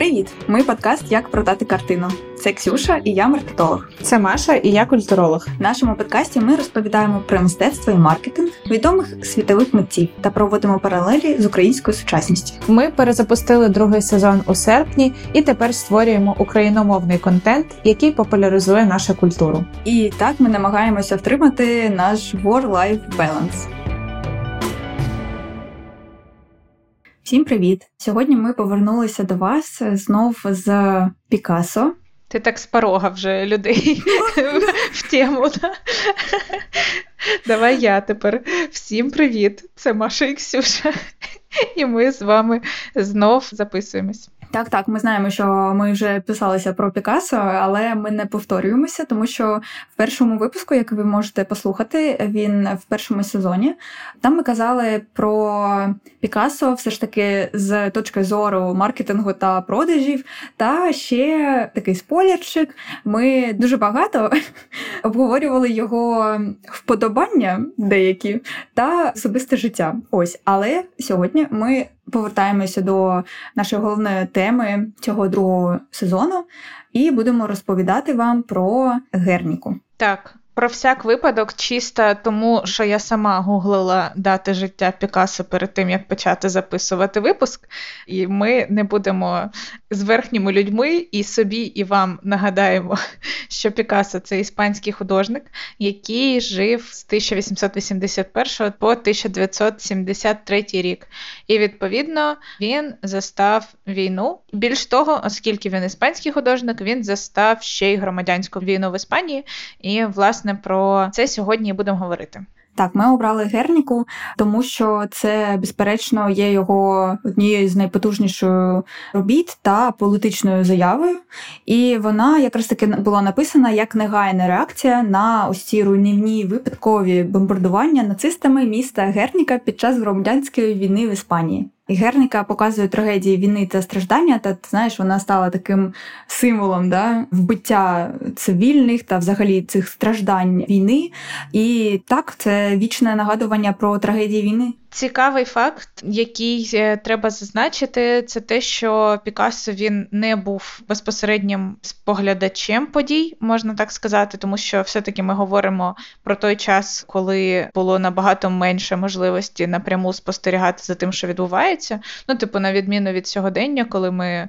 Привіт! Ми подкаст Як продати картину. Це Ксюша і я маркетолог. Це Маша і я культуролог. В нашому подкасті ми розповідаємо про мистецтво і маркетинг відомих світових митців та проводимо паралелі з українською сучасністю. Ми перезапустили другий сезон у серпні і тепер створюємо україномовний контент, який популяризує нашу культуру. І так ми намагаємося втримати наш war-life balance. Всім привіт! Сьогодні ми повернулися до вас знов з Пікасо. Ти так з порога вже людей в тему. Да? Давай я тепер. Всім привіт! Це Маша і Ксюша. І ми з вами знов записуємось. Так, так, ми знаємо, що ми вже писалися про Пікасо, але ми не повторюємося, тому що в першому випуску, як ви можете послухати, він в першому сезоні. Там ми казали про Пікасо, все ж таки з точки зору маркетингу та продажів. Та ще такий спойлерчик. Ми дуже багато обговорювали його вподобання деякі та особисте життя. Ось, але сьогодні ми повертаємося до нашої головної теми цього другого сезону і будемо розповідати вам про герніку. Так. Про всяк випадок, чисто тому, що я сама гуглила дати життя Пікассо перед тим, як почати записувати випуск, і ми не будемо з верхніми людьми і собі, і вам нагадаємо, що Пікассо – це іспанський художник, який жив з 1881 по 1973 рік. І відповідно він застав війну. Більш того, оскільки він іспанський художник, він застав ще й громадянську війну в Іспанії. І, власне, про це сьогодні будемо говорити. Так, ми обрали Герніку, тому що це, безперечно, є його однією з найпотужніших робіт та політичною заявою. І вона якраз таки була написана як негайна реакція на ось ці руйнівні випадкові бомбардування нацистами міста Герніка під час громадянської війни в Іспанії. Герніка показує трагедії війни та страждання, та ти знаєш, вона стала таким символом да, вбиття цивільних та взагалі цих страждань війни. І так, це вічне нагадування про трагедії війни. Цікавий факт, який е, треба зазначити, це те, що Пікассо він не був безпосереднім споглядачем подій, можна так сказати, тому що все-таки ми говоримо про той час, коли було набагато менше можливості напряму спостерігати за тим, що відбувається. Ну, типу, на відміну від сьогодення, коли ми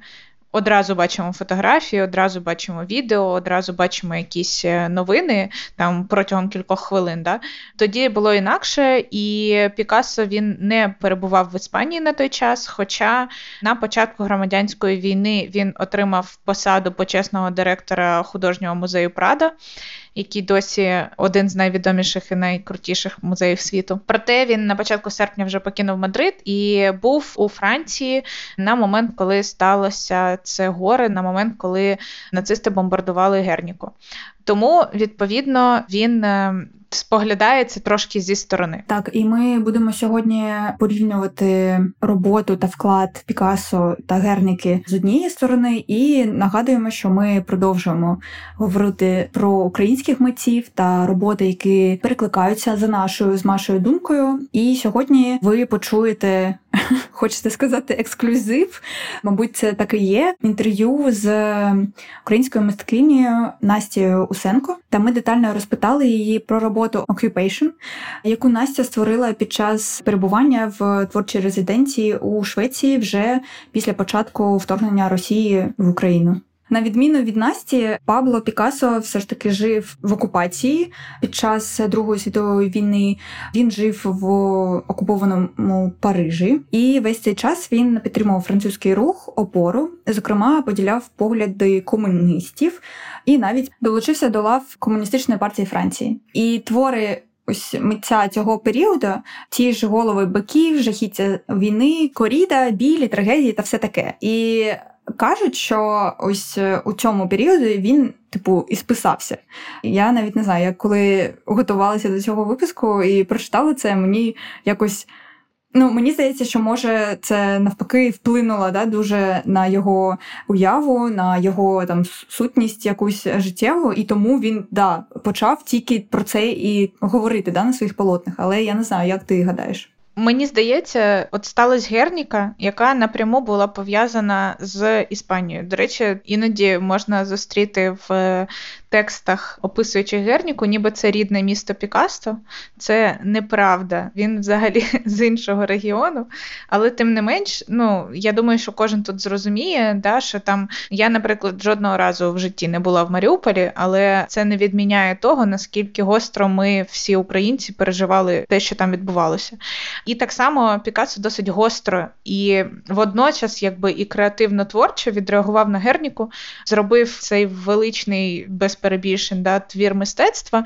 одразу бачимо фотографії, одразу бачимо відео, одразу бачимо якісь е, новини там протягом кількох хвилин. Да? Тоді було інакше, і Пікассо він не перебував в Іспанії на той час. Хоча на початку громадянської війни він отримав посаду почесного директора художнього музею Прада який досі один з найвідоміших і найкрутіших музеїв світу. Проте він на початку серпня вже покинув Мадрид і був у Франції на момент, коли сталося це горе, на момент, коли нацисти бомбардували Герніку. Тому відповідно він е, споглядається трошки зі сторони. Так, і ми будемо сьогодні порівнювати роботу та вклад Пікассо та Герніки з однієї сторони, і нагадуємо, що ми продовжуємо говорити про українських митців та роботи, які перекликаються за нашою з Машою думкою. І сьогодні ви почуєте. Хочете сказати ексклюзив? Мабуть, це так і є. Інтерв'ю з українською мисткинею Настією Усенко. Та ми детально розпитали її про роботу Occupation, яку Настя створила під час перебування в творчій резиденції у Швеції вже після початку вторгнення Росії в Україну. На відміну від Насті, Пабло Пікассо все ж таки жив в окупації під час Другої світової війни. Він жив в окупованому Парижі, і весь цей час він підтримував французький рух опору, зокрема поділяв погляди комуністів і навіть долучився до лав комуністичної партії Франції. І твори. Ось митця цього періоду, ті ж голови биків, жахіття війни, коріда, білі, трагедії та все таке. І кажуть, що ось е, у цьому періоді він, типу, і списався. Я навіть не знаю, як коли готувалася до цього випуску і прочитала це, мені якось. Ну, мені здається, що може це навпаки вплинуло да, дуже на його уяву, на його там сутність якусь життєву, і тому він да, почав тільки про це і говорити да, на своїх полотнах. Але я не знаю, як ти гадаєш. Мені здається, от сталася Герніка, яка напряму була пов'язана з Іспанією. До речі, іноді можна зустріти в текстах, описуючи Герніку, ніби це рідне місто Пікасто. Це неправда. Він взагалі з іншого регіону. Але тим не менш, ну я думаю, що кожен тут зрозуміє, да, що там я, наприклад, жодного разу в житті не була в Маріуполі, але це не відміняє того, наскільки гостро ми всі українці переживали те, що там відбувалося. І так само Пікассо досить гостро і водночас, якби і креативно творчо відреагував на Герніку, зробив цей величний без перебільшень да, твір мистецтва.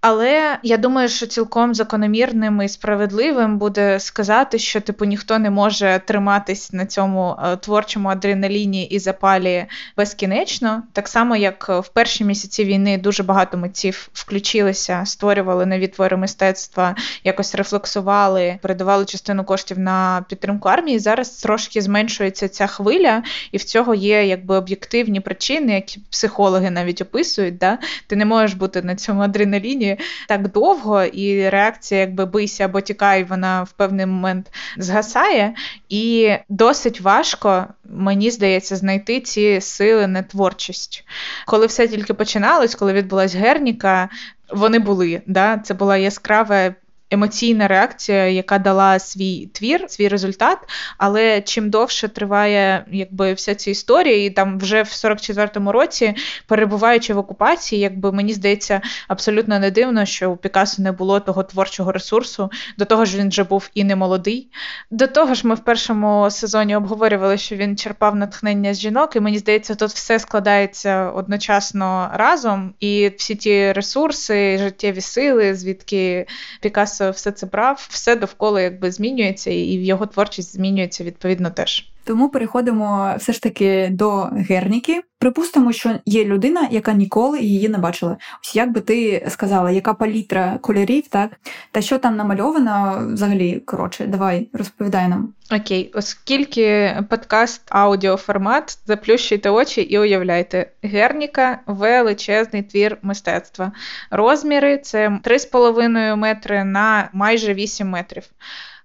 Але я думаю, що цілком закономірним і справедливим буде сказати, що типу ніхто не може триматись на цьому е, творчому адреналіні і запалі безкінечно. Так само, як в перші місяці війни дуже багато митців включилися, створювали нові твори мистецтва, якось рефлексували, передавали частину коштів на підтримку армії. Зараз трошки зменшується ця хвиля, і в цього є якби об'єктивні причини, які психологи навіть описують. Да? Ти не можеш бути на цьому адреналіні так довго, і реакція, якби бийся або тікай, вона в певний момент згасає. І досить важко, мені здається, знайти ці сили на творчість. Коли все тільки починалось, коли відбулась Герніка, вони були. Да? Це була яскрава емоційна реакція, яка дала свій твір, свій результат. Але чим довше триває якби вся ця історія, і там вже в 44-му році, перебуваючи в окупації, якби мені здається абсолютно не дивно, що у Пікассо не було того творчого ресурсу. До того ж, він вже був і не молодий. До того ж, ми в першому сезоні обговорювали, що він черпав натхнення з жінок, і мені здається, тут все складається одночасно разом, і всі ті ресурси, життєві сили, звідки Пікассо все це брав, все довкола якби змінюється, і його творчість змінюється відповідно теж. Тому переходимо все ж таки до Герніки. Припустимо, що є людина, яка ніколи її не бачила. Ось як би ти сказала, яка палітра кольорів, так та що там намальовано взагалі коротше, давай розповідай нам. Окей, оскільки подкаст аудіоформат, заплющуйте очі і уявляйте, Герніка величезний твір мистецтва. Розміри це 3,5 метри на майже 8 метрів.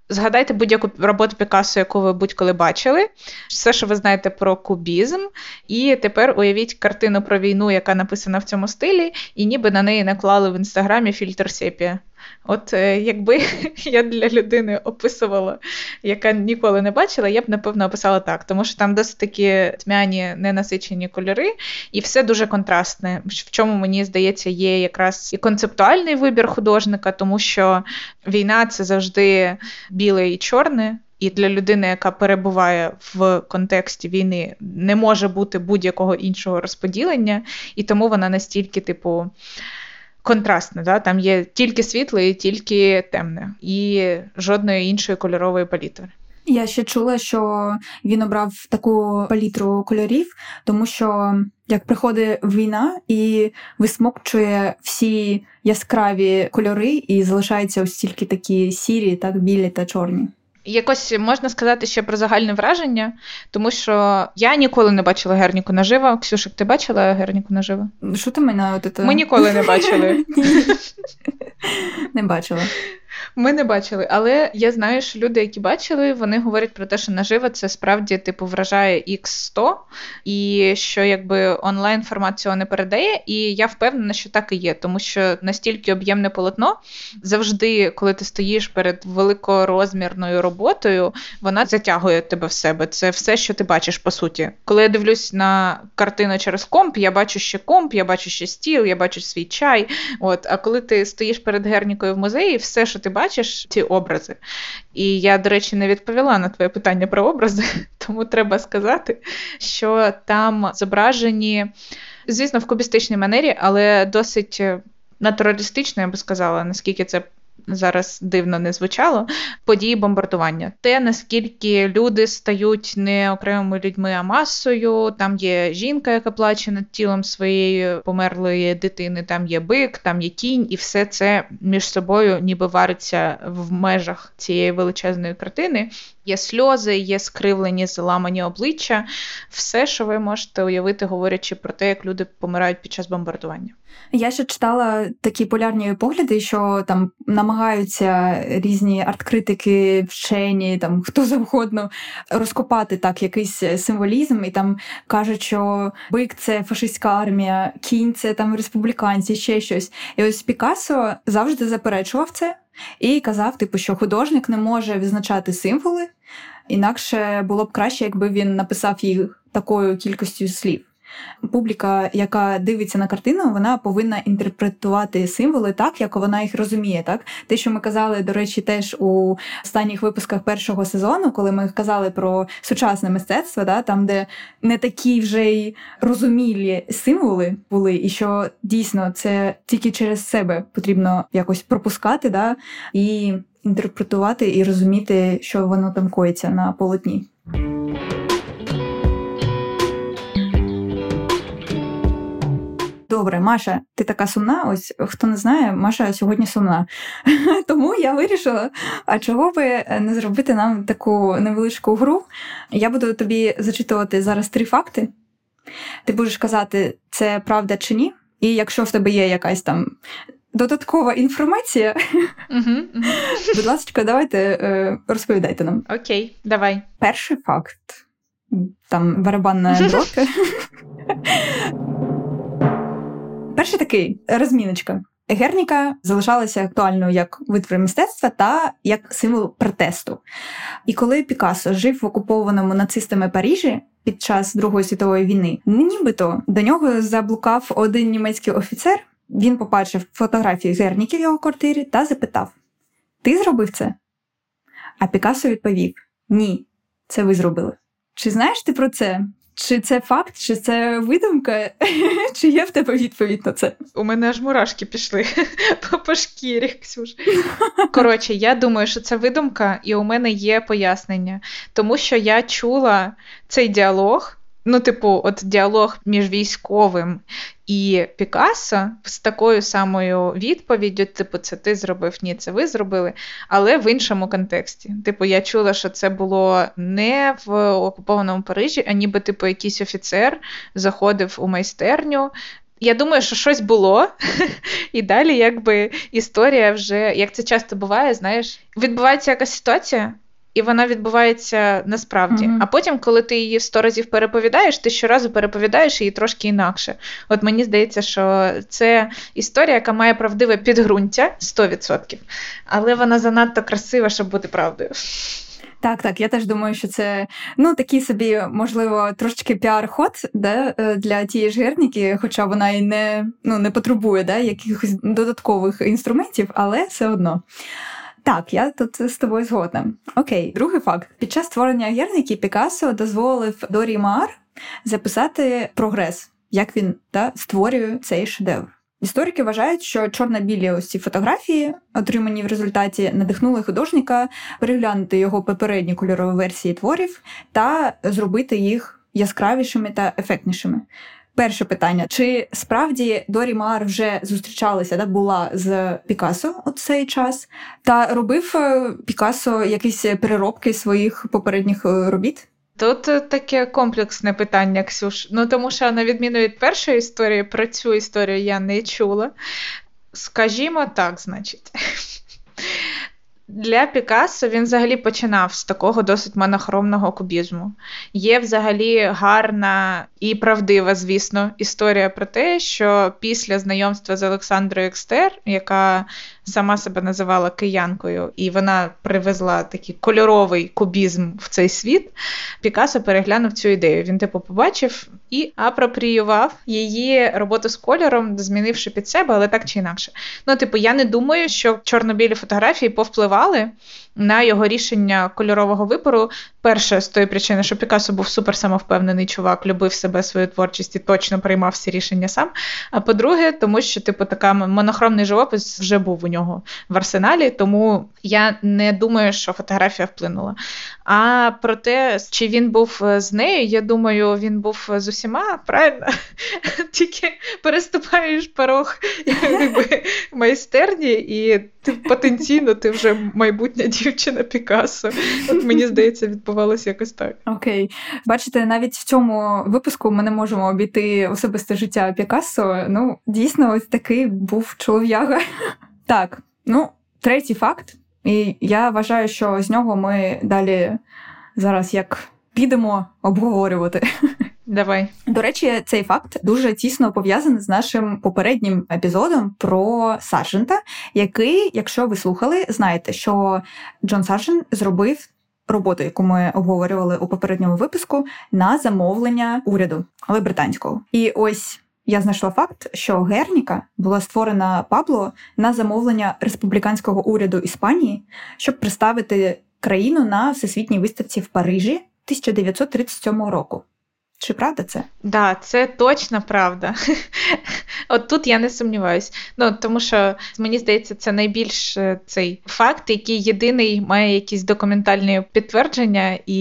Згадайте будь-яку роботу Пікассо, яку ви будь-коли бачили, все, що ви знаєте про кубізм, і тепер уявіть картину про війну, яка написана в цьому стилі, і ніби на неї наклали в інстаграмі фільтр сепія. От е, якби я для людини описувала, яка ніколи не бачила, я б напевно описала так, тому що там досить такі тьмяні ненасичені кольори, і все дуже контрастне. В чому мені здається, є якраз і концептуальний вибір художника, тому що війна це завжди біле і чорне. І для людини, яка перебуває в контексті війни, не може бути будь-якого іншого розподілення, і тому вона настільки, типу, контрастне. Да? Там є тільки світле і тільки темне, і жодної іншої кольорової палітри. Я ще чула, що він обрав таку палітру кольорів, тому що як приходить війна і висмокчує всі яскраві кольори, і залишаються ось тільки такі сірі, так білі та чорні. Якось можна сказати ще про загальне враження, тому що я ніколи не бачила Герніку наживо. Ксюшик, ти бачила Герніку наживо? Що ти мене? Ми ніколи не бачили. Не бачила. Ми не бачили, але я знаю, що люди, які бачили, вони говорять про те, що наживо це справді типу вражає X100, і що якби онлайн формат цього не передає. І я впевнена, що так і є, тому що настільки об'ємне полотно завжди, коли ти стоїш перед великорозмірною роботою, вона затягує тебе в себе. Це все, що ти бачиш, по суті. Коли я дивлюсь на картину через комп, я бачу ще комп, я бачу ще стіл, я бачу свій чай. От, а коли ти стоїш перед гернікою в музеї, все, що ти бачиш, ці образи. І я, до речі, не відповіла на твоє питання про образи, тому треба сказати, що там зображені, звісно, в кубістичній манері, але досить натуралістично, я би сказала, наскільки це зараз дивно не звучало, події бомбардування. Те, наскільки люди стають не окремими людьми, а масою. Там є жінка, яка плаче над тілом своєї померлої дитини, там є бик, там є кінь, і все це між собою ніби вариться в межах цієї величезної картини. Є сльози, є скривлені, заламані обличчя, все, що ви можете уявити, говорячи про те, як люди помирають під час бомбардування. Я ще читала такі полярні погляди, що там намагаються різні арт-критики, вчені, там хто завгодно розкопати так якийсь символізм, і там кажуть, що бик це фашистська армія, кінь це там республіканці, ще щось. І ось Пікассо завжди заперечував це і казав, типу, що художник не може відзначати символи, інакше було б краще, якби він написав їх такою кількістю слів публіка, яка дивиться на картину, вона повинна інтерпретувати символи так, як вона їх розуміє. Так, те, що ми казали, до речі, теж у останніх випусках першого сезону, коли ми казали про сучасне мистецтво, да, там де не такі вже й розумілі символи були, і що дійсно це тільки через себе потрібно якось пропускати, да, і інтерпретувати і розуміти, що воно там коїться на полотні. Добре, Маша, ти така сумна. Ось хто не знає, Маша сьогодні сумна. Тому я вирішила, а чого би не зробити нам таку невеличку гру? Я буду тобі зачитувати зараз три факти. Ти будеш казати, це правда чи ні. І якщо в тебе є якась там додаткова інформація, будь ласка, давайте е, розповідайте нам. Окей, давай. Перший факт. Там барабанна дробка. Перший такий розміночка. Герніка залишалася актуальною як витвір мистецтва та як символ протесту. І коли Пікассо жив в окупованому нацистами Парижі під час Другої світової війни, нібито до нього заблукав один німецький офіцер. Він побачив фотографії Герніки в його квартирі та запитав: Ти зробив це? А Пікассо відповів: Ні, це ви зробили. Чи знаєш ти про це? Чи це факт, чи це видумка, чи є в тебе відповідь на це? У мене аж мурашки пішли по шкірі, Ксюш. Коротше, я думаю, що це видумка, і у мене є пояснення, тому що я чула цей діалог. Ну, типу, от діалог між військовим і Пікассо з такою самою відповіддю: типу, це ти зробив, ні, це ви зробили, але в іншому контексті. Типу, я чула, що це було не в окупованому Парижі, а ніби типу якийсь офіцер заходив у майстерню. Я думаю, що щось було, і далі, якби історія вже, як це часто буває, знаєш, відбувається якась ситуація, і вона відбувається насправді. Mm-hmm. А потім, коли ти її сто разів переповідаєш, ти щоразу переповідаєш її трошки інакше. От мені здається, що це історія, яка має правдиве підґрунтя 100%, але вона занадто красива, щоб бути правдою. Так, так, я теж думаю, що це ну такий собі, можливо, трошечки піар-ход да, е, для тієї ж герніки, хоча вона і не ну, не потребує да, якихось додаткових інструментів, але все одно. Так, я тут з тобою згодна. Окей, другий факт: під час створення гірники Пікассо дозволив Дорі Маар записати прогрес, як він да, створює цей шедевр. Історики вважають, що чорно-білі ось ці фотографії, отримані в результаті, надихнули художника переглянути його попередні кольорові версії творів та зробити їх яскравішими та ефектнішими. Перше питання: чи справді Дорі Маар вже зустрічалася, да, була з Пікасо у цей час, та робив е, Пікасо якісь переробки своїх попередніх е, робіт? Тут е, таке комплексне питання, Ксюш. Ну тому що, на відміну від першої історії, про цю історію я не чула. Скажімо так, значить. Для Пікассо він взагалі починав з такого досить монохромного кубізму. Є взагалі гарна і правдива, звісно, історія про те, що після знайомства з Олександрою Екстер, яка сама себе називала киянкою, і вона привезла такий кольоровий кубізм в цей світ. Пікассо переглянув цю ідею. Він, типу, побачив і апропріював її роботу з кольором, змінивши під себе, але так чи інакше. Ну, типу, я не думаю, що чорно-білі фотографії повпливали на його рішення кольорового вибору. Перше, з тої причини, що Пікассо був супер самовпевнений чувак, любив себе, свою творчість і точно приймав всі рішення сам. А по-друге, тому що, типу, така монохромний живопис вже був у нього в арсеналі, тому я не думаю, що фотографія вплинула. А про те, чи він був з нею, я думаю, він був з усіма, правильно? Тільки переступаєш порог майстерні, і ти потенційно ти вже майбутня дівчина Пікассо. От Мені здається, відбувалося якось так. Окей. Бачите, навіть в цьому випуску ми не можемо обійти особисте життя Пікассо. Ну, дійсно, ось такий був чолов'яга. Так, ну, третій факт. І я вважаю, що з нього ми далі зараз як підемо обговорювати. Давай. До речі, цей факт дуже тісно пов'язаний з нашим попереднім епізодом про Саржента, який, якщо ви слухали, знаєте, що Джон Саржен зробив роботу, яку ми обговорювали у попередньому випуску, на замовлення уряду, але британського. І ось. Я знайшла факт, що Герніка була створена Пабло на замовлення республіканського уряду Іспанії, щоб представити країну на всесвітній виставці в Парижі 1937 року. Чи правда це? Так, да, це точно правда. От тут я не сумніваюсь. Ну тому що мені здається, це найбільш е, цей факт, який єдиний має якісь документальні підтвердження і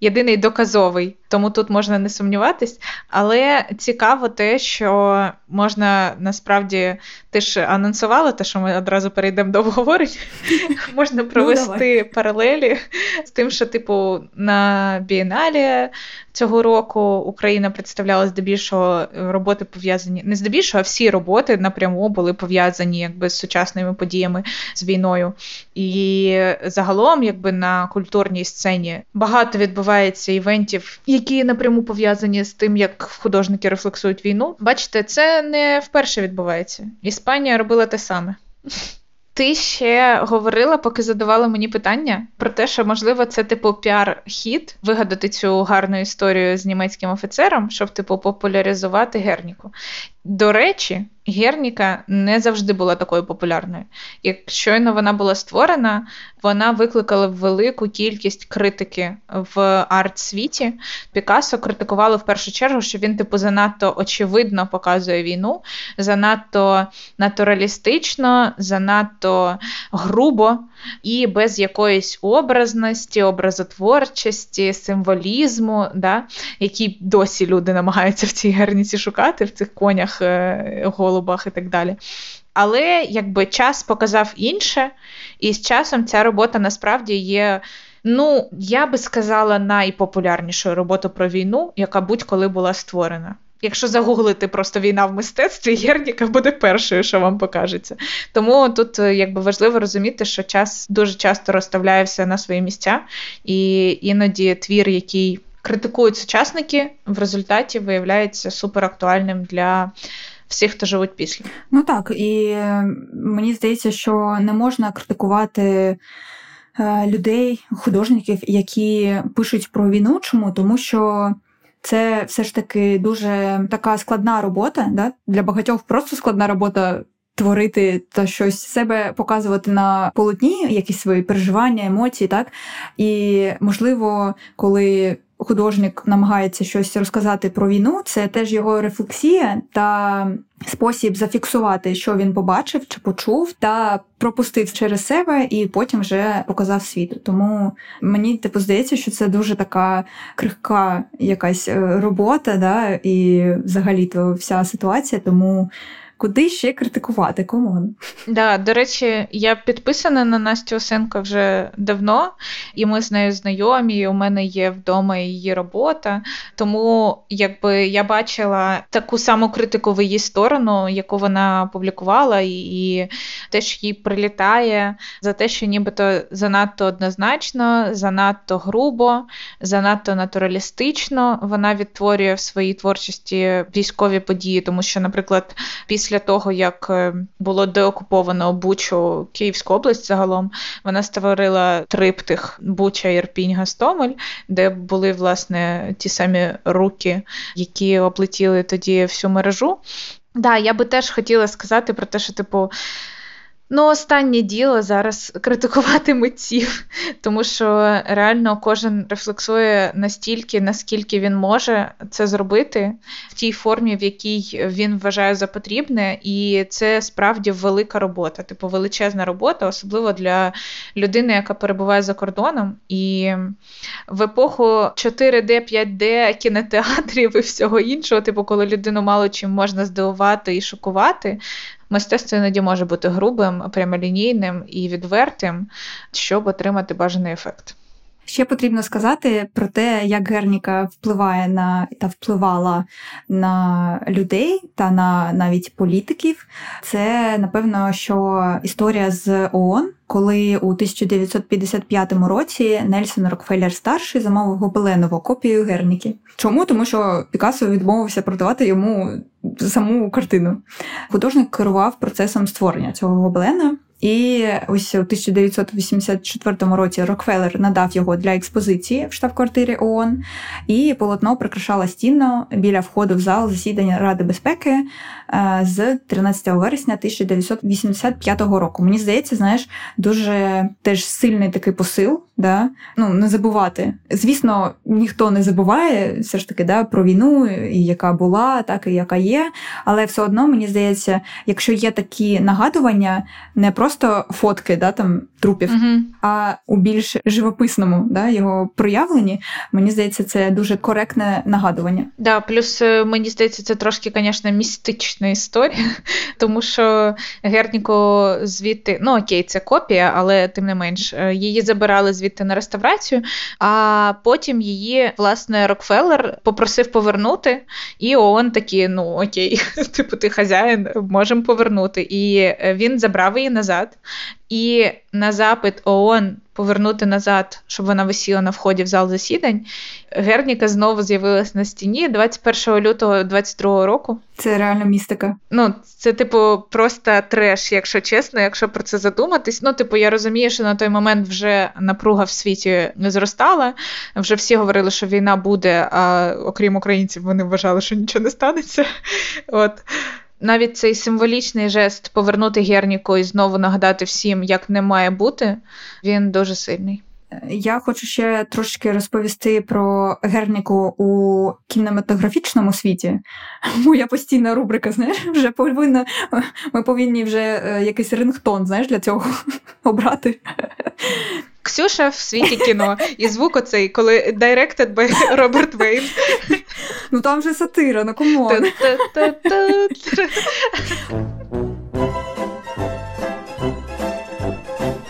єдиний доказовий тому тут можна не сумніватись. Але цікаво те, що можна насправді ти ж анонсувала, те, що ми одразу перейдемо до обговорення, можна ну, провести паралелі з тим, що, типу, на бієналі цього року Україна представляла здебільшого роботи пов'язані не здебільшого, а всі роботи напряму були пов'язані якби з сучасними подіями з війною. І загалом, якби на культурній сцені багато відбувається івентів, які напряму пов'язані з тим, як художники рефлексують війну. Бачите, це не вперше відбувається. Іспанія робила те саме. Ти ще говорила, поки задавала мені питання про те, що можливо це типу піар-хід вигадати цю гарну історію з німецьким офіцером, щоб типу популяризувати Герніку. До речі, Герніка не завжди була такою популярною. Як щойно вона була створена, вона викликала велику кількість критики в арт-світі. Пікассо критикували в першу чергу, що він, типу, занадто очевидно показує війну, занадто натуралістично, занадто грубо і без якоїсь образності, образотворчості, символізму, да, які досі люди намагаються в цій герніці шукати, в цих конях, е, голубах і так далі. Але якби час показав інше, і з часом ця робота насправді є. Ну, я би сказала, найпопулярнішою роботою про війну, яка будь-коли була створена. Якщо загуглити просто війна в мистецтві, Єрніка буде першою, що вам покажеться. Тому тут е, якби важливо розуміти, що час дуже часто розставляє все на свої місця, і іноді твір, який критикують сучасники, в результаті виявляється суперактуальним для. Всіх, хто живуть після. Ну так, і мені здається, що не можна критикувати е, людей, художників, які пишуть про війну. Чому? Тому що це все ж таки дуже така складна робота. Да? Для багатьох просто складна робота. Творити та щось себе показувати на полотні, якісь свої переживання, емоції, так і можливо, коли художник намагається щось розказати про війну, це теж його рефлексія та спосіб зафіксувати, що він побачив чи почув, та пропустив через себе і потім вже показав світу. Тому мені типу здається, що це дуже така крихка якась е, робота, да, і взагалі то вся ситуація. Тому Куди ще критикувати? Комон. Да, До речі, я підписана на Настю Осенко вже давно, і ми з нею знайомі. і У мене є вдома її робота. Тому якби я бачила таку саму критику в її сторону, яку вона публікувала, і те, що їй прилітає за те, що нібито занадто однозначно, занадто грубо, занадто натуралістично вона відтворює в своїй творчості військові події, тому що, наприклад, після після того, як е, було деокуповано Бучу Київську область загалом, вона створила триптих Буча, Ірпінь, Гастомель, де були власне ті самі руки, які облетіли тоді всю мережу. Да, я би теж хотіла сказати про те, що типу. Ну, останнє діло зараз критикувати митців, тому що реально кожен рефлексує настільки, наскільки він може це зробити в тій формі, в якій він вважає за потрібне, і це справді велика робота, типу величезна робота, особливо для людини, яка перебуває за кордоном. І в епоху 4D, 5D, кінотеатрів і всього іншого, типу, коли людину мало чим можна здивувати і шокувати мистецтво іноді може бути грубим, прямолінійним і відвертим, щоб отримати бажаний ефект. Ще потрібно сказати про те, як Герніка впливає на та впливала на людей та на навіть політиків. Це напевно, що історія з ООН, коли у 1955 році Нельсон Рокфеллер старший замовив гобеленову копію Герніки. Чому? Тому що Пікассо відмовився продавати йому саму картину. Художник керував процесом створення цього гобелена. І ось у 1984 році Рокфеллер надав його для експозиції в штаб-квартирі ООН, і полотно прикрашало стіну біля входу в зал засідання Ради безпеки е, з 13 вересня 1985 року. Мені здається, знаєш, дуже теж сильний такий посил. Да? Ну, Не забувати. Звісно, ніхто не забуває все ж таки да, про війну, і яка була, так і яка є. Але все одно мені здається, якщо є такі нагадування, не просто фотки да, там, трупів, угу. а у більш живописному да, його проявленні, мені здається, це дуже коректне нагадування. Да, плюс е, мені здається, це трошки, звісно, містична історія, тому що Герніко звідти, ну окей, це копія, але тим не менш, е, її забирали звідти на реставрацію, а потім її, власне, Рокфеллер попросив повернути, і ООН такі, ну окей, типу, ти хазяїн, можемо повернути. І е, він забрав її назад. І на запит ООН повернути назад, щоб вона висіла на вході в зал засідань. Герніка знову з'явилась на стіні 21 лютого 22 року. Це реально містика. Ну, це, типу, просто треш, якщо чесно, якщо про це задуматись. Ну, типу, я розумію, що на той момент вже напруга в світі не зростала. Вже всі говорили, що війна буде, а окрім українців, вони вважали, що нічого не станеться. От навіть цей символічний жест повернути Герніку і знову нагадати всім, як не має бути, він дуже сильний. Я хочу ще трошки розповісти про Герніку у кінематографічному світі. Моя постійна рубрика, знаєш, вже повинна. Ми повинні вже е, якийсь рингтон, знаєш, для цього обрати. Ксюша в світі кіно. І звук оцей, коли directed by Роберт Вейн. Ну там же сатира, ну комон.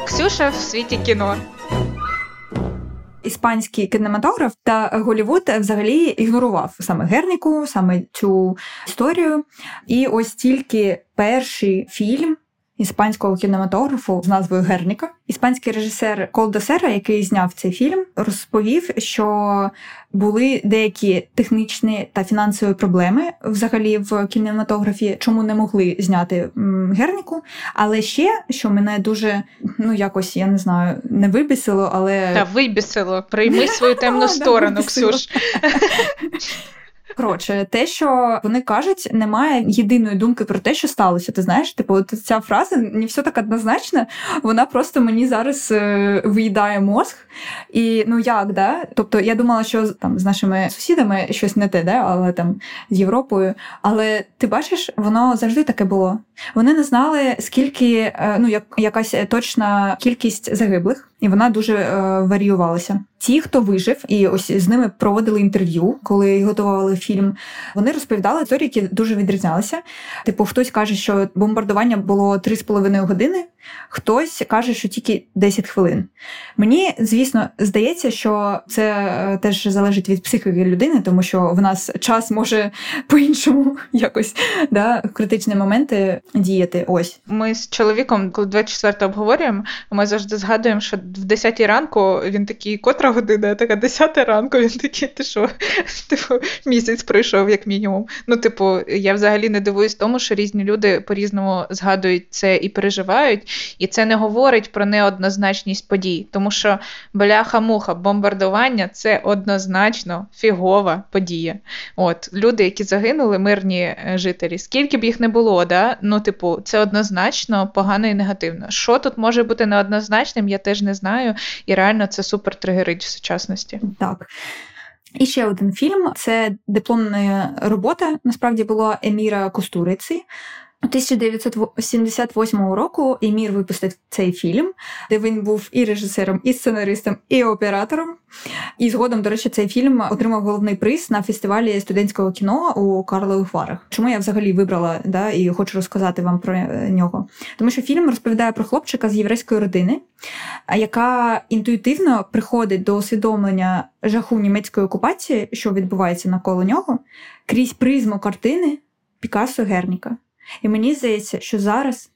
Ксюша в світі кіно. Іспанський кінематограф та Голівуд взагалі ігнорував саме Герніку, саме цю історію. І ось тільки перший фільм іспанського кінематографу з назвою Герніка. Іспанський режисер Колдосера, який зняв цей фільм, розповів, що були деякі технічні та фінансові проблеми взагалі в кінематографі, чому не могли зняти Герніку. Але ще що мене дуже ну якось я не знаю, не вибісило, але та вибісило. Прийми свою темну сторону, Ксюш. Коротше, те, що вони кажуть, немає єдиної думки про те, що сталося. Ти знаєш, типу, от ця фраза не все так однозначно, вона просто мені зараз е, виїдає мозг. І ну як, да? Тобто я думала, що там з нашими сусідами щось не те, да? але там з Європою. Але ти бачиш, воно завжди таке було. Вони не знали, скільки е, ну як якась точна кількість загиблих, і вона дуже е, варіювалася. Ті, хто вижив, і ось з ними проводили інтерв'ю, коли готували фільм. Вони розповідали історії, які дуже відрізнялися. Типу, хтось каже, що бомбардування було 3,5 години, хтось каже, що тільки 10 хвилин. Мені, звісно, здається, що це е, теж залежить від психіки людини, тому що в нас час може по-іншому якось да, критичні моменти діяти. Ось ми з чоловіком, коли 24 обговорюємо, ми завжди згадуємо, що в 10 ранку він такий, котра година, така 10 ранку. Він такий, ти що? Типу, місяць пройшов, як мінімум. Ну, типу, я взагалі не дивуюсь тому, що різні люди по-різному згадують це і переживають. І це не говорить про неоднозначність подій, тому що бляха-муха, бомбардування це однозначно фігова подія. От Люди, які загинули, мирні е, жителі, скільки б їх не було, да? ну, типу, це однозначно погано і негативно. Що тут може бути неоднозначним, я теж не знаю, і реально це супер тригерить в сучасності. Так. І ще один фільм це дипломна робота. Насправді була Еміра Костуриці. 1978 року Емір випустив цей фільм, де він був і режисером, і сценаристом, і оператором. І згодом, до речі, цей фільм отримав головний приз на фестивалі студентського кіно у Карлових Варах. Чому я взагалі вибрала да, і хочу розказати вам про нього? Тому що фільм розповідає про хлопчика з єврейської родини, яка інтуїтивно приходить до усвідомлення жаху німецької окупації, що відбувається навколо нього, крізь призму картини Пікассо Герніка. І мені здається, що зараз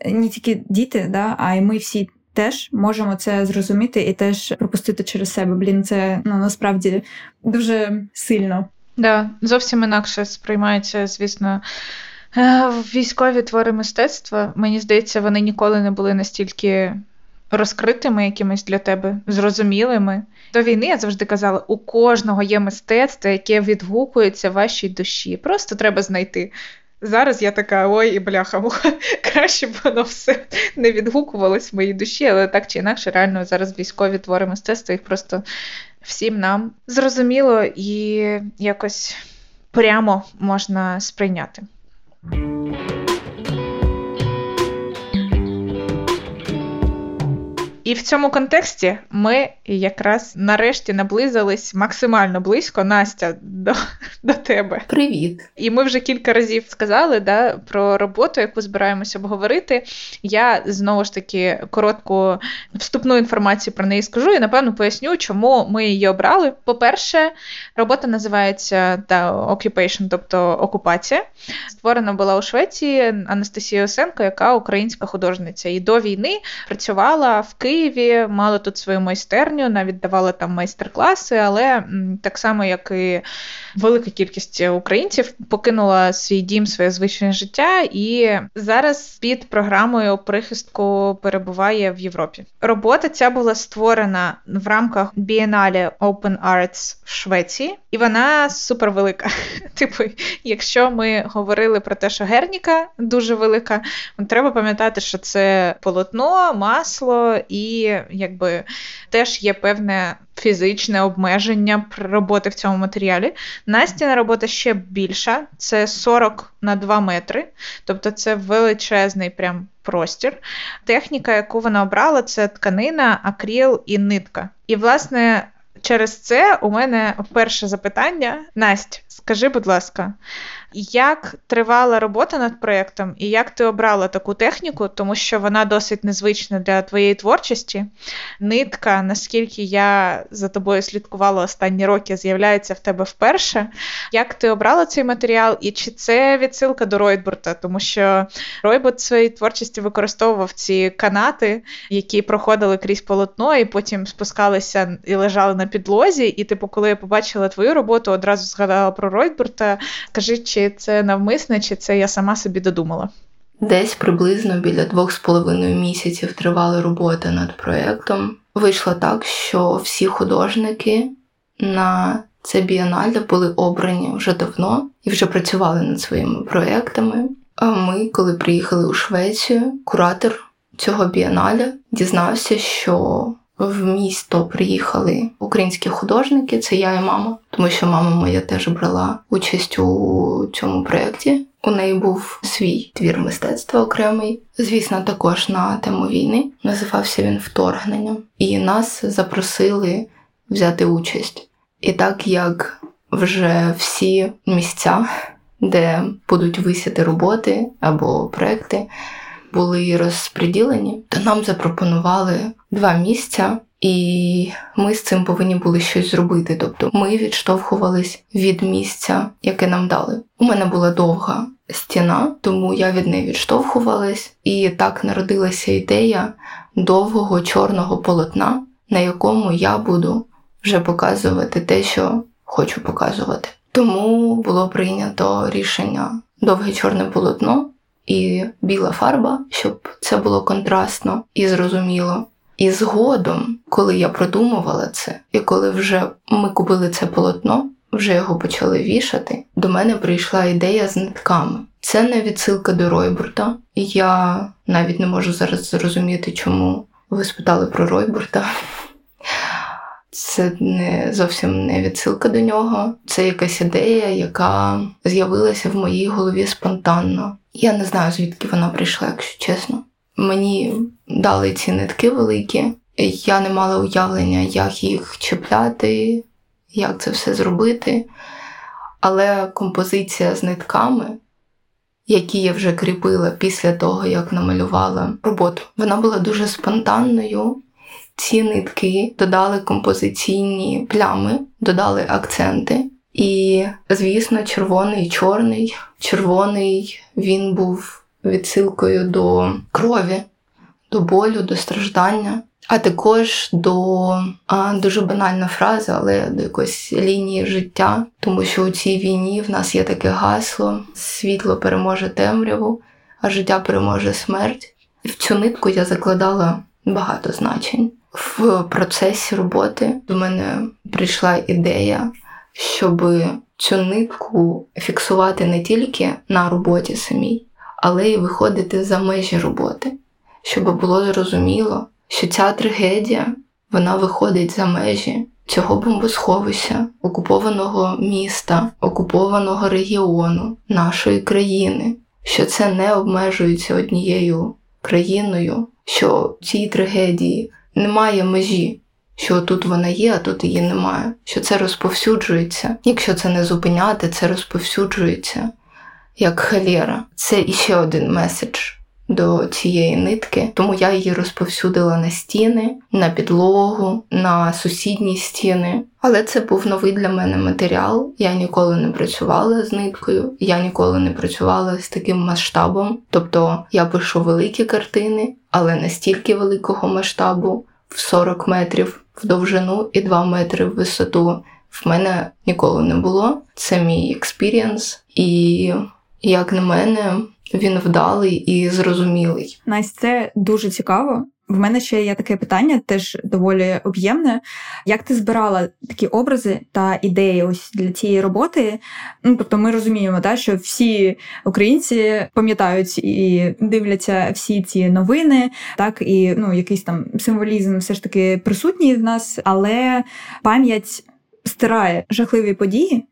е, не тільки діти, да, а й ми всі теж можемо це зрозуміти і теж пропустити через себе. Блін, це ну насправді дуже сильно. Да, зовсім інакше сприймається, звісно. Е, військові твори мистецтва, мені здається, вони ніколи не були настільки розкритими якимись для тебе, зрозумілими. До війни я завжди казала, у кожного є мистецтво, яке відгукується вашій душі. Просто треба знайти. Зараз я така, ой, і бляха, краще б воно все не відгукувалось в моїй душі, але так чи інакше, реально зараз військові твори мистецтва їх просто всім нам зрозуміло і якось прямо можна сприйняти. І в цьому контексті ми якраз нарешті наблизились максимально близько, Настя, до до тебе. Привіт! І ми вже кілька разів сказали да, про роботу, яку збираємося обговорити. Я знову ж таки коротку вступну інформацію про неї скажу і напевно поясню, чому ми її обрали. По-перше, робота називається да, Occupation, тобто окупація. Створена була у Швеції Анастасією Осенко, яка українська художниця. І до війни працювала в Києві. Києві, мала тут свою майстерню, навіть давала там майстер-класи, але так само, як і велика кількість українців, покинула свій дім, своє звичне життя, і зараз під програмою прихистку перебуває в Європі. Робота ця була створена в рамках Бієнале Open Arts в Швеції, і вона супервелика. Типу, якщо ми говорили про те, що Герніка дуже велика, треба пам'ятати, що це полотно, масло і якби теж є певне фізичне обмеження роботи в цьому матеріалі. Настіна робота ще більша, це 40 на 2 метри, тобто це величезний прям простір. Техніка, яку вона обрала, це тканина, акріл і нитка. І, власне, через це у мене перше запитання. Настя, скажи, будь ласка, як тривала робота над проєктом, і як ти обрала таку техніку, тому що вона досить незвична для твоєї творчості. Нитка, наскільки я за тобою слідкувала останні роки, з'являється в тебе вперше. Як ти обрала цей матеріал, і чи це відсилка до Ройдбурта? Тому що Ройбурт в своїй творчості використовував ці канати, які проходили крізь полотно, і потім спускалися і лежали на підлозі. І, типу, коли я побачила твою роботу, одразу згадала про Ройдбурта. Скажи, чи чи це навмисне, чи це я сама собі додумала? Десь приблизно біля двох з половиною місяців тривала робота над проєктом. Вийшло так, що всі художники на це бієнале були обрані вже давно і вже працювали над своїми проєктами. А ми, коли приїхали у Швецію, куратор цього бієналя дізнався, що в місто приїхали українські художники, це я і мама, тому що мама моя теж брала участь у цьому проєкті. У неї був свій твір мистецтва окремий, звісно, також на тему війни. Називався він Вторгненням, і нас запросили взяти участь. І так як вже всі місця, де будуть висіти роботи або проекти, були розподілені, то нам запропонували два місця, і ми з цим повинні були щось зробити. Тобто ми відштовхувались від місця, яке нам дали. У мене була довга стіна, тому я від неї відштовхувалась, і так народилася ідея довгого чорного полотна, на якому я буду вже показувати те, що хочу показувати. Тому було прийнято рішення довге чорне полотно і біла фарба, щоб це було контрастно і зрозуміло. І згодом, коли я продумувала це, і коли вже ми купили це полотно, вже його почали вішати, до мене прийшла ідея з нитками. Це не відсилка до Ройбурта, я навіть не можу зараз зрозуміти, чому ви спитали про Ройбурта. Це не зовсім не відсилка до нього. Це якась ідея, яка з'явилася в моїй голові спонтанно. Я не знаю, звідки вона прийшла, якщо чесно. Мені дали ці нитки великі, я не мала уявлення, як їх чіпляти, як це все зробити. Але композиція з нитками, які я вже кріпила після того, як намалювала роботу, вона була дуже спонтанною. Ці нитки додали композиційні плями, додали акценти. І, звісно, червоний чорний. Червоний він був відсилкою до крові, до болю, до страждання, а також до а, дуже банальна фраза, але до якоїсь лінії життя, тому що у цій війні в нас є таке гасло: світло переможе темряву, а життя переможе смерть. І в цю нитку я закладала багато значень. В процесі роботи до мене прийшла ідея, щоб цю нитку фіксувати не тільки на роботі самій, але й виходити за межі роботи, щоб було зрозуміло, що ця трагедія вона виходить за межі цього бомбосховища, окупованого міста, окупованого регіону, нашої країни, що це не обмежується однією країною, що цій трагедії немає межі. Що тут вона є, а тут її немає. Що це розповсюджується. Якщо це не зупиняти, це розповсюджується як халєра. Це іще один меседж до цієї нитки, тому я її розповсюдила на стіни, на підлогу, на сусідні стіни. Але це був новий для мене матеріал. Я ніколи не працювала з ниткою, я ніколи не працювала з таким масштабом. Тобто я пишу великі картини, але настільки великого масштабу в 40 метрів в довжину і 2 метри в висоту. В мене ніколи не було. Це мій experience, і як на мене, він вдалий і зрозумілий. Настя, це дуже цікаво. В мене ще є таке питання, теж доволі об'ємне. Як ти збирала такі образи та ідеї ось для цієї роботи? Ну тобто, ми розуміємо, та, що всі українці пам'ятають і дивляться всі ці новини, так і ну якийсь там символізм все ж таки присутній в нас, але пам'ять стирає жахливі події,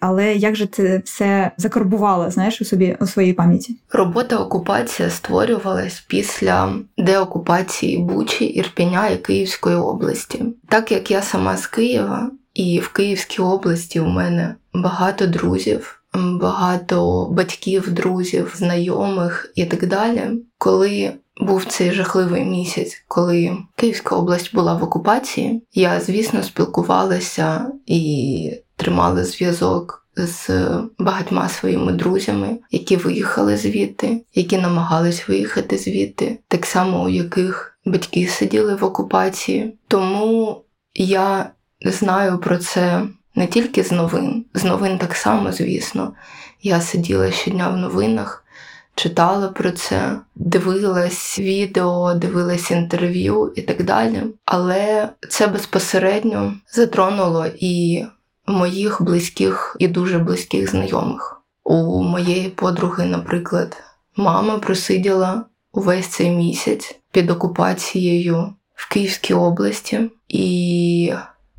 але як же це все закарбувало, знаєш, у собі у своїй пам'яті? Робота окупація створювалась після деокупації Бучі, Ірпіня і Київської області. Так як я сама з Києва, і в Київській області у мене багато друзів. Багато батьків, друзів, знайомих і так далі. Коли був цей жахливий місяць, коли Київська область була в окупації. Я, звісно, спілкувалася і тримала зв'язок з багатьма своїми друзями, які виїхали звідти, які намагались виїхати звідти, так само у яких батьки сиділи в окупації. Тому я знаю про це не тільки з новин, з новин так само, звісно. Я сиділа щодня в новинах читала про це, дивилась відео, дивилась інтерв'ю і так далі. Але це безпосередньо затронуло і моїх близьких і дуже близьких знайомих. У моєї подруги, наприклад, мама просиділа увесь цей місяць під окупацією в Київській області, і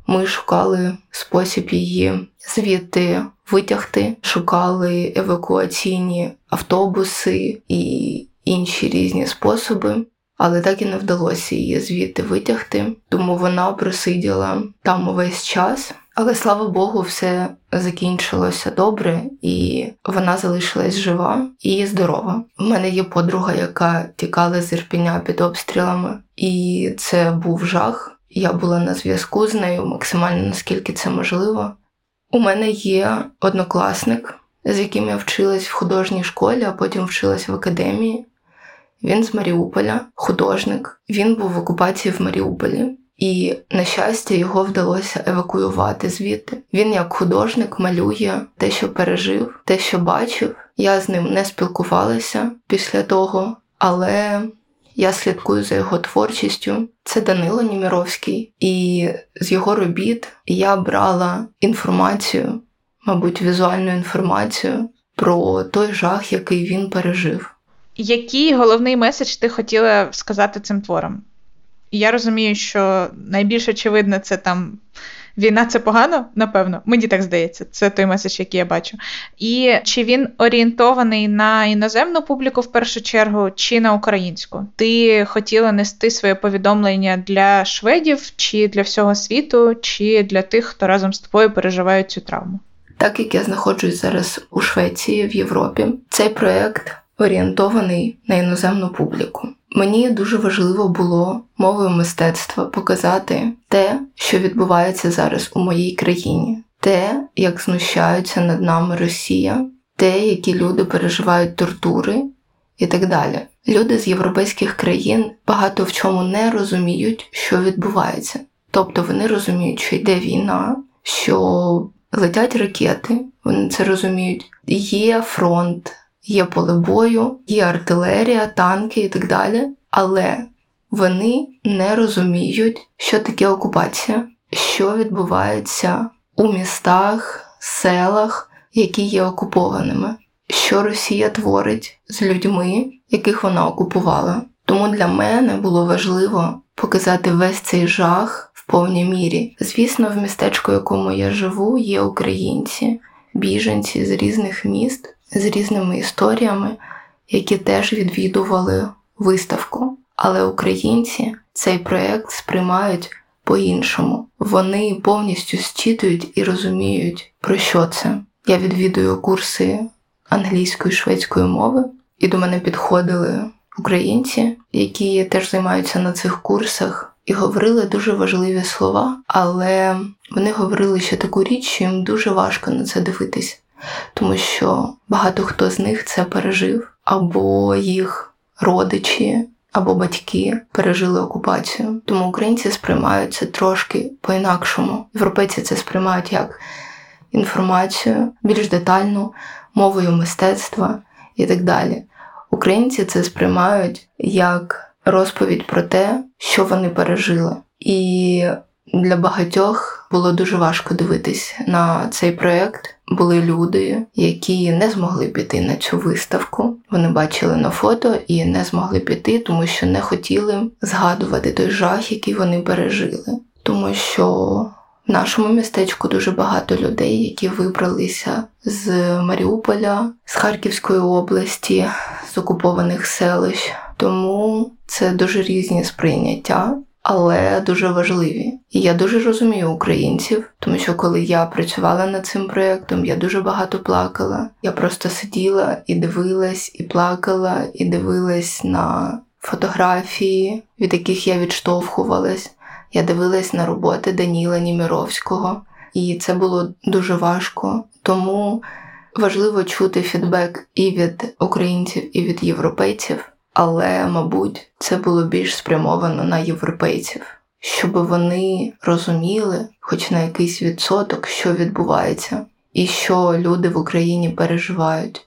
ми шукали спосіб її звідти витягти, шукали евакуаційні автобуси і інші різні способи, але так і не вдалося її звідти витягти, тому вона просиділа там увесь час. Але слава Богу, все закінчилося добре, і вона залишилась жива і здорова. У мене є подруга, яка тікала з Ірпіня під обстрілами, і це був жах. Я була на зв'язку з нею максимально наскільки це можливо. У мене є однокласник, з яким я вчилась в художній школі, а потім вчилась в академії. Він з Маріуполя, художник. Він був в окупації в Маріуполі, і, на щастя, його вдалося евакуювати звідти. Він, як художник, малює те, що пережив, те, що бачив, Я з ним не спілкувалася після того, але я слідкую за його творчістю. Це Данило Німіровський, і з його робіт я брала інформацію, мабуть, візуальну інформацію про той жах, який він пережив. Який головний меседж ти хотіла сказати цим твором? Я розумію, що найбільш очевидно, це там війна це погано, напевно. Мені так здається, це той меседж, який я бачу. І чи він орієнтований на іноземну публіку в першу чергу, чи на українську? Ти хотіла нести своє повідомлення для шведів, чи для всього світу, чи для тих, хто разом з тобою переживає цю травму? Так як я знаходжусь зараз у Швеції в Європі, цей проект орієнтований на іноземну публіку. Мені дуже важливо було мовою мистецтва показати те, що відбувається зараз у моїй країні, те, як знущаються над нами Росія, те, які люди переживають тортури і так далі. Люди з європейських країн багато в чому не розуміють, що відбувається. Тобто вони розуміють, що йде війна, що летять ракети, вони це розуміють. Є фронт, є поле бою, є артилерія, танки і так далі. Але вони не розуміють, що таке окупація, що відбувається у містах, селах, які є окупованими, що Росія творить з людьми, яких вона окупувала. Тому для мене було важливо показати весь цей жах в повній мірі. Звісно, в містечку, в якому я живу, є українці, біженці з різних міст з різними історіями, які теж відвідували виставку. Але українці цей проєкт сприймають по-іншому. Вони повністю зчитують і розуміють, про що це. Я відвідую курси англійської шведської мови, і до мене підходили українці, які теж займаються на цих курсах. І говорили дуже важливі слова, але вони говорили ще таку річ, що їм дуже важко на це дивитись тому що багато хто з них це пережив, або їх родичі, або батьки пережили окупацію. Тому українці сприймають це трошки по-інакшому. Європейці це сприймають як інформацію, більш детальну, мовою мистецтва і так далі. Українці це сприймають як розповідь про те, що вони пережили. І для багатьох було дуже важко дивитись на цей проєкт. Були люди, які не змогли піти на цю виставку. Вони бачили на фото і не змогли піти, тому що не хотіли згадувати той жах, який вони пережили. Тому що в нашому містечку дуже багато людей, які вибралися з Маріуполя, з Харківської області, з окупованих селищ. Тому це дуже різні сприйняття але дуже важливі. І я дуже розумію українців, тому що коли я працювала над цим проєктом, я дуже багато плакала. Я просто сиділа і дивилась, і плакала, і дивилась на фотографії, від яких я відштовхувалась. Я дивилась на роботи Даніла Німіровського, і це було дуже важко. Тому важливо чути фідбек і від українців, і від європейців але, мабуть, це було більш спрямовано на європейців, щоб вони розуміли, хоч на якийсь відсоток, що відбувається, і що люди в Україні переживають.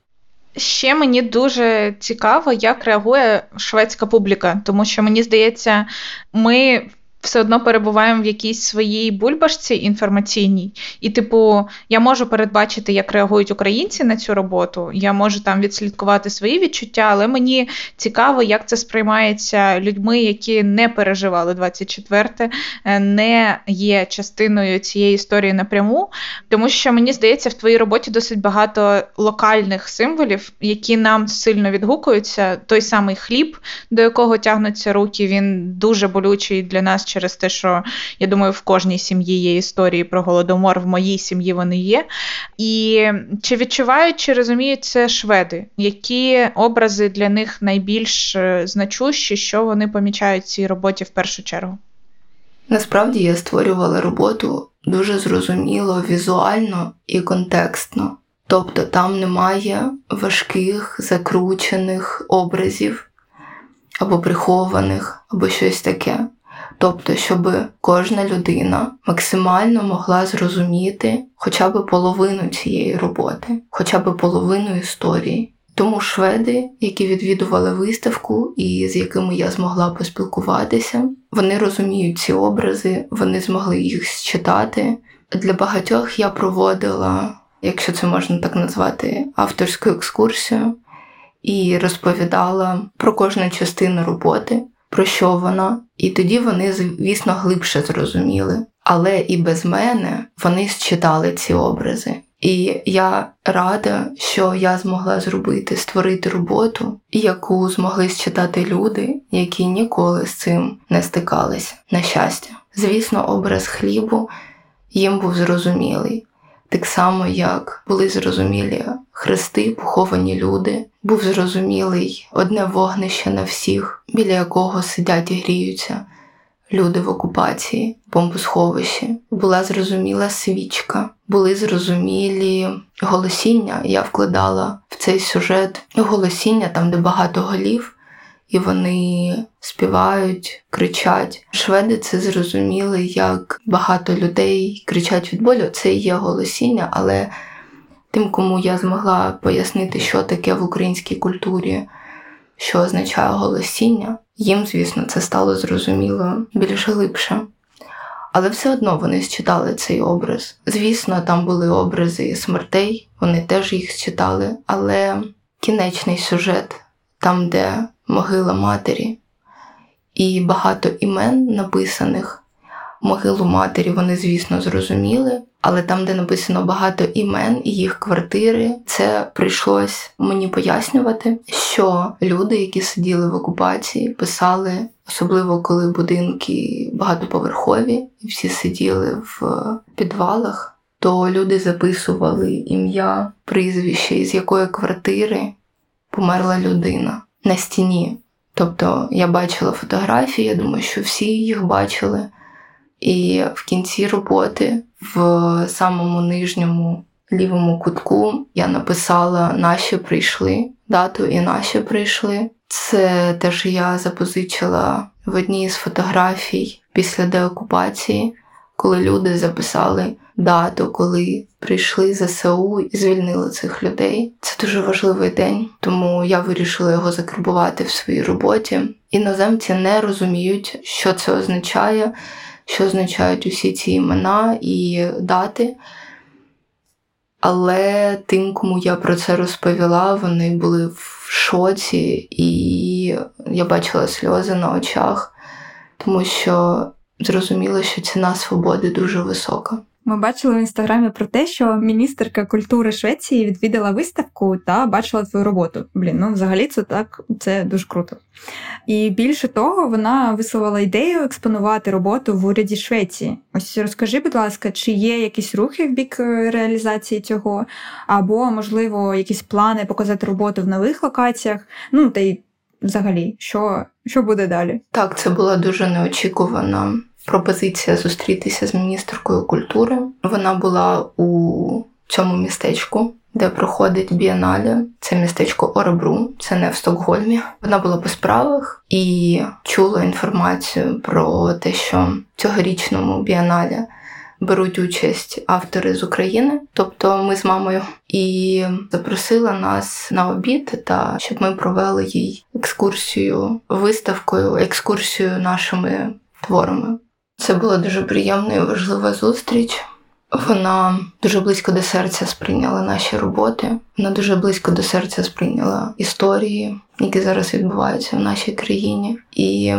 Ще мені дуже цікаво, як реагує шведська публіка, тому що мені здається, ми все одно перебуваємо в якійсь своїй бульбашці інформаційній, і, типу, я можу передбачити, як реагують українці на цю роботу. Я можу там відслідкувати свої відчуття, але мені цікаво, як це сприймається людьми, які не переживали 24-те, е, не є частиною цієї історії напряму. Тому що мені здається, в твоїй роботі досить багато локальних символів, які нам сильно відгукуються. Той самий хліб, до якого тягнуться руки, він дуже болючий для нас через те, що я думаю, в кожній сім'ї є історії про голодомор, в моїй сім'ї вони є. І чи відчувають, чи розуміють це шведи? Які образи для них найбільш е, значущі, що вони помічають в цій роботі в першу чергу? Насправді я створювала роботу дуже зрозуміло, візуально і контекстно. Тобто там немає важких закручених образів або прихованих, або щось таке Тобто, щоб кожна людина максимально могла зрозуміти хоча б половину цієї роботи, хоча б половину історії. Тому шведи, які відвідували виставку і з якими я змогла поспілкуватися, вони розуміють ці образи, вони змогли їх считати. Для багатьох я проводила, якщо це можна так назвати, авторську екскурсію і розповідала про кожну частину роботи, про що вона. І тоді вони, звісно, глибше зрозуміли. Але і без мене вони считали ці образи. І я рада, що я змогла зробити, створити роботу, яку змогли считати люди, які ніколи з цим не стикалися. На щастя, звісно, образ хлібу їм був зрозумілий. Так само, як були зрозумілі хрести, поховані люди, був зрозумілий одне вогнище на всіх, біля якого сидять і гріються люди в окупації, бомбосховищі. Була зрозуміла свічка, були зрозумілі голосіння. Я вкладала в цей сюжет голосіння, там де багато голів. І вони співають, кричать. Шведи це зрозуміли, як багато людей кричать від болю. Це є голосіння, але тим, кому я змогла пояснити, що таке в українській культурі, що означає голосіння, їм, звісно, це стало зрозуміло більш глибше. Але все одно вони считали цей образ. Звісно, там були образи смертей, вони теж їх считали, але кінечний сюжет, там, де могила матері, і багато імен написаних, могилу матері вони, звісно, зрозуміли, але там, де написано багато імен і їх квартири, це прийшлось мені пояснювати, що люди, які сиділи в окупації, писали, особливо коли будинки багатоповерхові, і всі сиділи в підвалах. То люди записували ім'я, прізвище, з якої квартири померла людина на стіні. Тобто я бачила фотографії, я думаю, що всі їх бачили. І в кінці роботи, в самому нижньому лівому кутку, я написала Наші прийшли дату і наші прийшли. Це теж я запозичила в одній з фотографій після деокупації, коли люди записали дату, коли прийшли ЗСУ і звільнили цих людей. Це дуже важливий день, тому я вирішила його закарбувати в своїй роботі. Іноземці не розуміють, що це означає що означають усі ці імена і дати. Але тим, кому я про це розповіла, вони були в шоці, і я бачила сльози на очах, тому що зрозуміло, що ціна свободи дуже висока. Ми бачили в інстаграмі про те, що міністерка культури Швеції відвідала виставку та бачила твою роботу. Блін, ну взагалі це так, це дуже круто. І більше того, вона висловила ідею експонувати роботу в уряді Швеції. Ось розкажи, будь ласка, чи є якісь рухи в бік е, реалізації цього, або, можливо, якісь плани показати роботу в нових локаціях? Ну та й взагалі, що, що буде далі? Так, це була дуже неочікувана пропозиція зустрітися з міністеркою культури. Вона була у цьому містечку, де проходить бієнале. Це містечко Оребру, це не в Стокгольмі. Вона була по справах і чула інформацію про те, що в цьогорічному бієналі беруть участь автори з України, тобто ми з мамою, і запросила нас на обід, та щоб ми провели їй екскурсію виставкою, екскурсію нашими творами. Це була дуже приємна і важлива зустріч. Вона дуже близько до серця сприйняла наші роботи. Вона дуже близько до серця сприйняла історії, які зараз відбуваються в нашій країні, і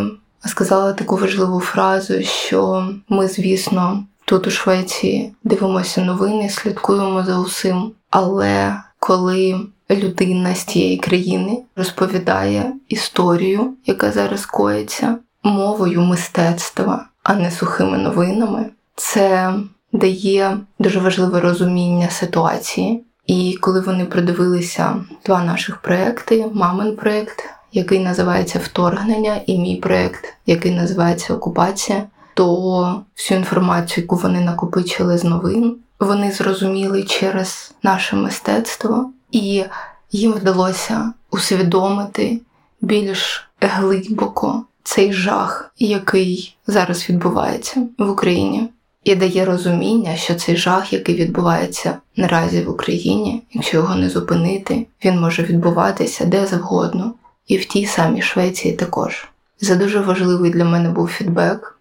сказала таку важливу фразу, що ми, звісно, тут у Швеції дивимося новини, слідкуємо за усім. Але коли людина з тієї країни розповідає історію, яка зараз коїться, мовою мистецтва а не сухими новинами. Це дає дуже важливе розуміння ситуації. І коли вони продивилися два наших проекти: мамин проект, який називається Вторгнення, і мій проект, який називається Окупація, то всю інформацію, яку вони накопичили з новин, вони зрозуміли через наше мистецтво, і їм вдалося усвідомити більш глибоко цей жах, який зараз відбувається в Україні, і дає розуміння, що цей жах, який відбувається наразі в Україні, якщо його не зупинити, він може відбуватися де завгодно, і в тій самій Швеції також. Це дуже важливий для мене був фідбек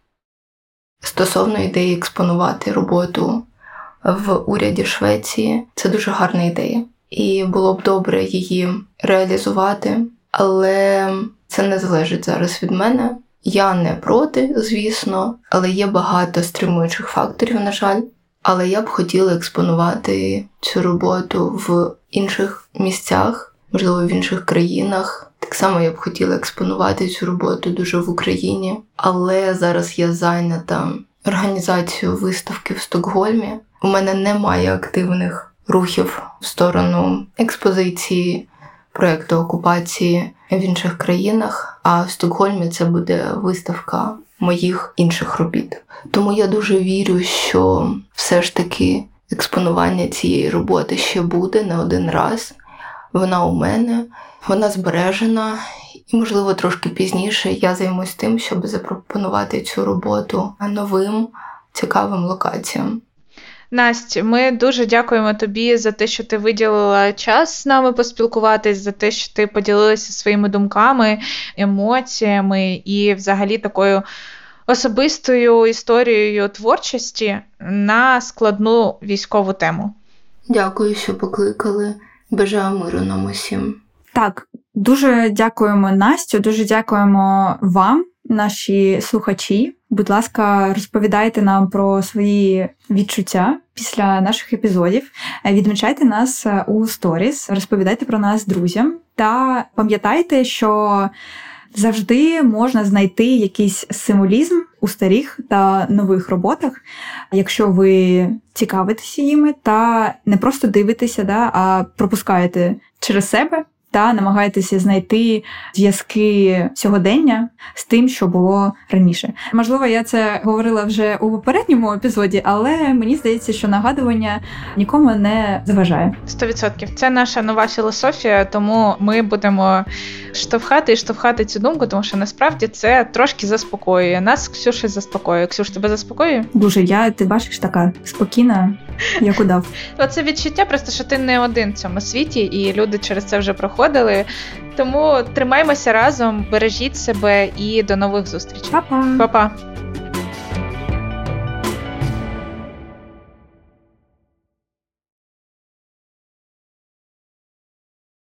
стосовно ідеї експонувати роботу в уряді Швеції. Це дуже гарна ідея, і було б добре її реалізувати, але це не залежить зараз від мене. Я не проти, звісно, але є багато стримуючих факторів, на жаль. Але я б хотіла експонувати цю роботу в інших місцях, можливо, в інших країнах. Так само я б хотіла експонувати цю роботу дуже в Україні, але зараз я зайнята організацією виставки в Стокгольмі. У мене немає активних рухів в сторону експозиції проєкту окупації в інших країнах. А в Стокгольмі це буде виставка моїх інших робіт. Тому я дуже вірю, що все ж таки експонування цієї роботи ще буде не один раз. Вона у мене, вона збережена, і, можливо, трошки пізніше я займусь тим, щоб запропонувати цю роботу новим цікавим локаціям. Настя, ми дуже дякуємо тобі за те, що ти виділила час з нами поспілкуватись, за те, що ти поділилася своїми думками, емоціями і, взагалі, такою особистою історією творчості на складну військову тему. Дякую, що покликали. Бажаю миру нам усім. Так, дуже дякуємо Настю, дуже дякуємо вам, наші слухачі. Будь ласка, розповідайте нам про свої відчуття після наших епізодів. Відмічайте нас у сторіс, розповідайте про нас друзям та пам'ятайте, що завжди можна знайти якийсь символізм у старих та нових роботах, якщо ви цікавитеся їми та не просто дивитеся, да, а пропускаєте через себе та намагаєтеся знайти зв'язки сьогодення з тим, що було раніше. Можливо, я це говорила вже у попередньому епізоді, але мені здається, що нагадування нікому не заважає. Сто відсотків це наша нова філософія, тому ми будемо штовхати і штовхати цю думку, тому що насправді це трошки заспокоює. Нас Ксюша заспокоює. Ксюш, тебе заспокоює? Дуже я ти бачиш така спокійна, як удав. Оце відчуття, просто що ти не один в цьому світі, і люди через це вже проходили. Тому тримаймося разом, бережіть себе і до нових зустрічей. Па-па! Па-па!